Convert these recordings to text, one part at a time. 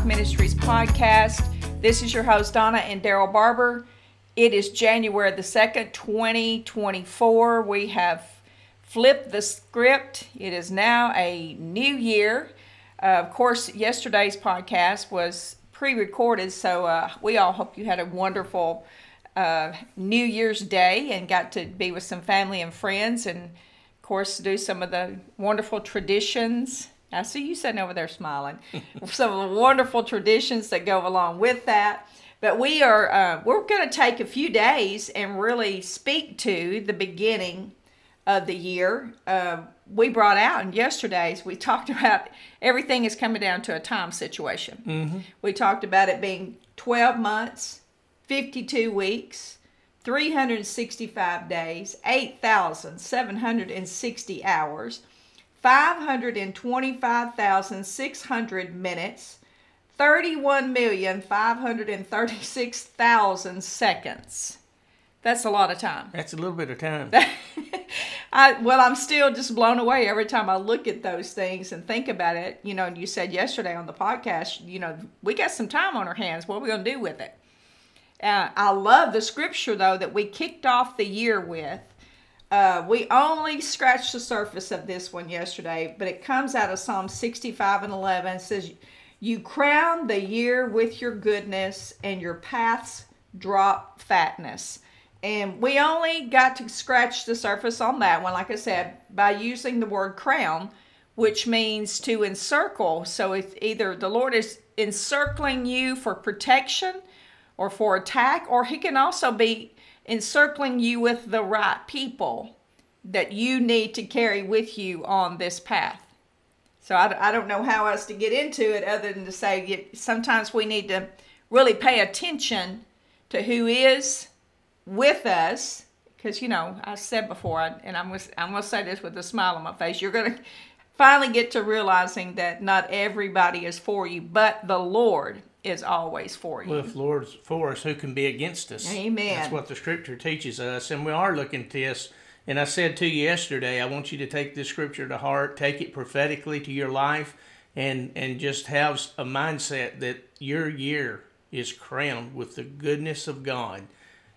Life Ministries podcast. This is your host, Donna and Daryl Barber. It is January the 2nd, 2024. We have flipped the script. It is now a new year. Uh, of course, yesterday's podcast was pre recorded, so uh, we all hope you had a wonderful uh, New Year's Day and got to be with some family and friends and, of course, do some of the wonderful traditions I see you sitting over there smiling. Some of the wonderful traditions that go along with that. But we are uh, we're going to take a few days and really speak to the beginning of the year. Uh, we brought out in yesterday's we talked about everything is coming down to a time situation. Mm-hmm. We talked about it being 12 months, 52 weeks, 365 days, 8,760 hours. 525,600 minutes, 31,536,000 seconds. That's a lot of time. That's a little bit of time. I well, I'm still just blown away every time I look at those things and think about it. You know, you said yesterday on the podcast, you know, we got some time on our hands. What are we going to do with it? Uh, I love the scripture though that we kicked off the year with uh, we only scratched the surface of this one yesterday, but it comes out of Psalm 65 and 11. It says, You crown the year with your goodness, and your paths drop fatness. And we only got to scratch the surface on that one, like I said, by using the word crown, which means to encircle. So it's either the Lord is encircling you for protection or for attack, or He can also be encircling you with the right people that you need to carry with you on this path. So I, I don't know how else to get into it other than to say sometimes we need to really pay attention to who is with us because you know I said before and I'm gonna, I'm going to say this with a smile on my face you're going to finally get to realizing that not everybody is for you but the Lord is always for you. Well, if Lord's for us, who can be against us? Amen. That's what the scripture teaches us. And we are looking at this. And I said to you yesterday, I want you to take this scripture to heart, take it prophetically to your life, and, and just have a mindset that your year is crowned with the goodness of God.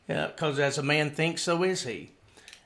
Because uh, as a man thinks, so is he.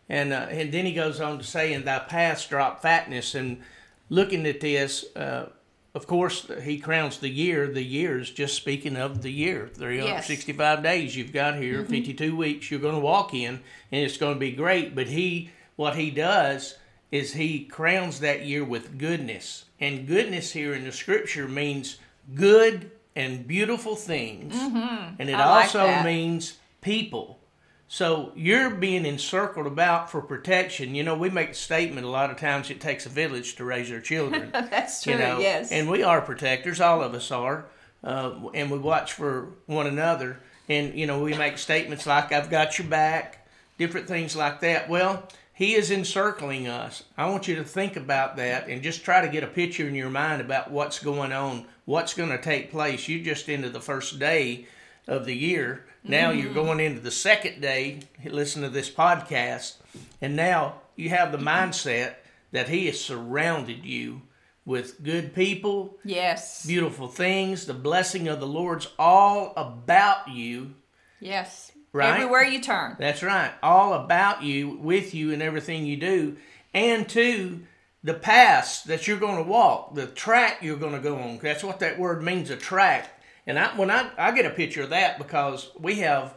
And, uh, and then he goes on to say, In thy paths drop fatness. And looking at this, uh, of course, he crowns the year. The years, just speaking of the year, 365 yes. days you've got here, mm-hmm. 52 weeks you're going to walk in, and it's going to be great. But he, what he does is he crowns that year with goodness. And goodness here in the scripture means good and beautiful things. Mm-hmm. And it I also like means people. So you're being encircled about for protection. You know, we make the statement a lot of times it takes a village to raise our children. That's true, you know? yes. And we are protectors, all of us are. Uh, and we watch for one another. And, you know, we make statements like, I've got your back, different things like that. Well, he is encircling us. I want you to think about that and just try to get a picture in your mind about what's going on, what's going to take place. You just into the first day of the year now mm-hmm. you're going into the second day, listen to this podcast, and now you have the mindset that He has surrounded you with good people, yes, beautiful things. The blessing of the Lord's all about you. Yes, right. Everywhere you turn. That's right. All about you, with you, and everything you do, and to the paths that you're going to walk, the track you're going to go on. That's what that word means—a track. And I, when I, I get a picture of that because we have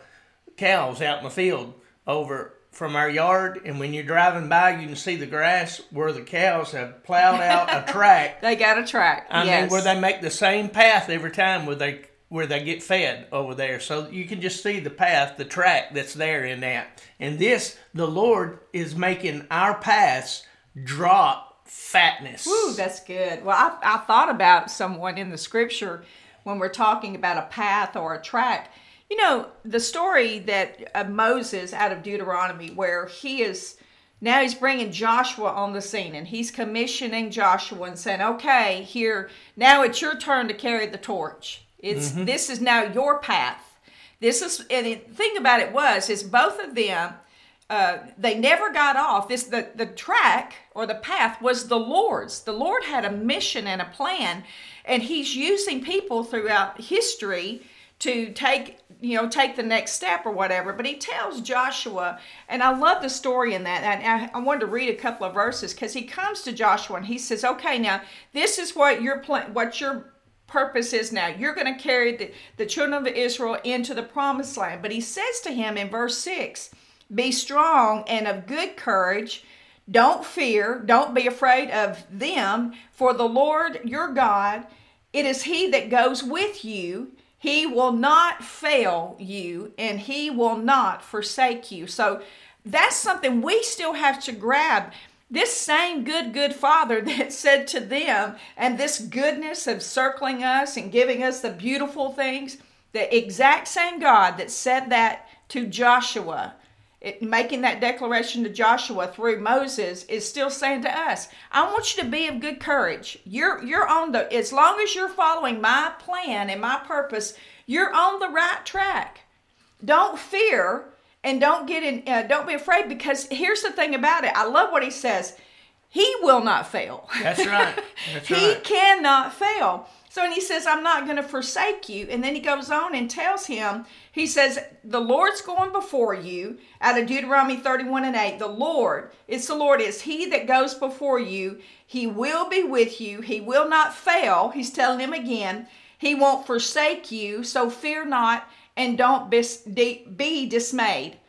cows out in the field over from our yard, and when you're driving by, you can see the grass where the cows have plowed out a track. they got a track. I yes. mean, where they make the same path every time where they where they get fed over there. So you can just see the path, the track that's there in that. And this, the Lord is making our paths drop fatness. Woo, that's good. Well, I, I thought about someone in the scripture when we're talking about a path or a track. You know, the story that of Moses out of Deuteronomy, where he is now he's bringing Joshua on the scene and he's commissioning Joshua and saying, okay, here, now it's your turn to carry the torch. It's mm-hmm. this is now your path. This is and the thing about it was is both of them uh, they never got off. This the the track or the path was the Lord's. The Lord had a mission and a plan, and He's using people throughout history to take you know take the next step or whatever but he tells joshua and i love the story in that and i, I wanted to read a couple of verses because he comes to joshua and he says okay now this is what your plan what your purpose is now you're going to carry the, the children of israel into the promised land but he says to him in verse 6 be strong and of good courage don't fear don't be afraid of them for the lord your god it is he that goes with you he will not fail you and he will not forsake you. So that's something we still have to grab. This same good, good Father that said to them, and this goodness of circling us and giving us the beautiful things, the exact same God that said that to Joshua it, making that declaration to Joshua through Moses is still saying to us, I want you to be of good courage. You're you're on the as long as you're following my plan and my purpose, you're on the right track. Don't fear and don't get in uh, don't be afraid because here's the thing about it. I love what he says. He will not fail. That's right. That's he right. cannot fail. So, and he says, I'm not going to forsake you. And then he goes on and tells him, he says, The Lord's going before you, out of Deuteronomy 31 and 8. The Lord, it's the Lord, is He that goes before you. He will be with you. He will not fail. He's telling him again, He won't forsake you. So fear not and don't be dismayed.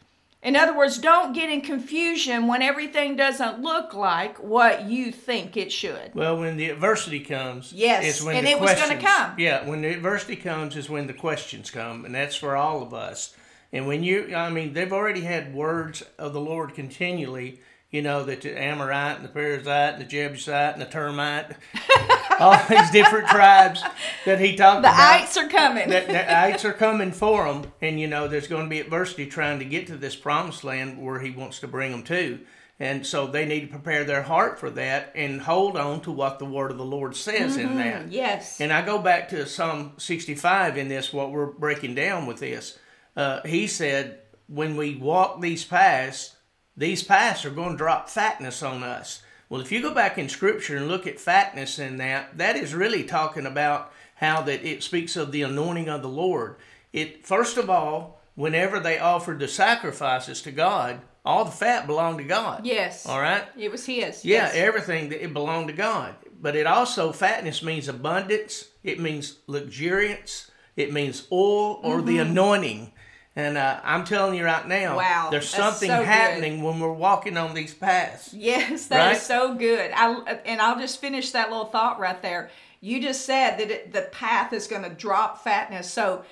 In other words, don't get in confusion when everything doesn't look like what you think it should. Well, when the adversity comes, yes, and it was going to come. Yeah, when the adversity comes is when the questions come, and that's for all of us. And when you, I mean, they've already had words of the Lord continually you know, that the Amorite and the Perizzite and the Jebusite and the Termite, all these different tribes that he talked the about. The ites are coming. the ites are coming for them. And, you know, there's going to be adversity trying to get to this promised land where he wants to bring them to. And so they need to prepare their heart for that and hold on to what the word of the Lord says mm-hmm. in that. Yes. And I go back to Psalm 65 in this, what we're breaking down with this. Uh, he said, when we walk these paths, these paths are going to drop fatness on us. Well, if you go back in Scripture and look at fatness in that, that is really talking about how that it speaks of the anointing of the Lord. It first of all, whenever they offered the sacrifices to God, all the fat belonged to God. Yes. All right. It was His. Yeah, yes. everything that it belonged to God. But it also fatness means abundance. It means luxuriance. It means oil or mm-hmm. the anointing. And uh, I'm telling you right now, wow, there's something so happening good. when we're walking on these paths. Yes, that right? is so good. I, and I'll just finish that little thought right there. You just said that it, the path is going to drop fatness. So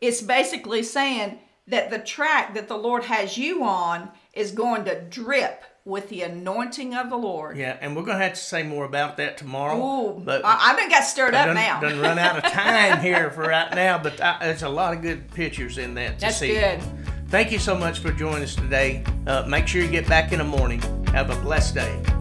it's basically saying that the track that the Lord has you on is going to drip with the anointing of the Lord. Yeah, and we're going to have to say more about that tomorrow. Ooh, but I, have got stirred up done, now. done run out of time here for right now, but I, there's a lot of good pictures in that to That's see. good. Thank you so much for joining us today. Uh, make sure you get back in the morning. Have a blessed day.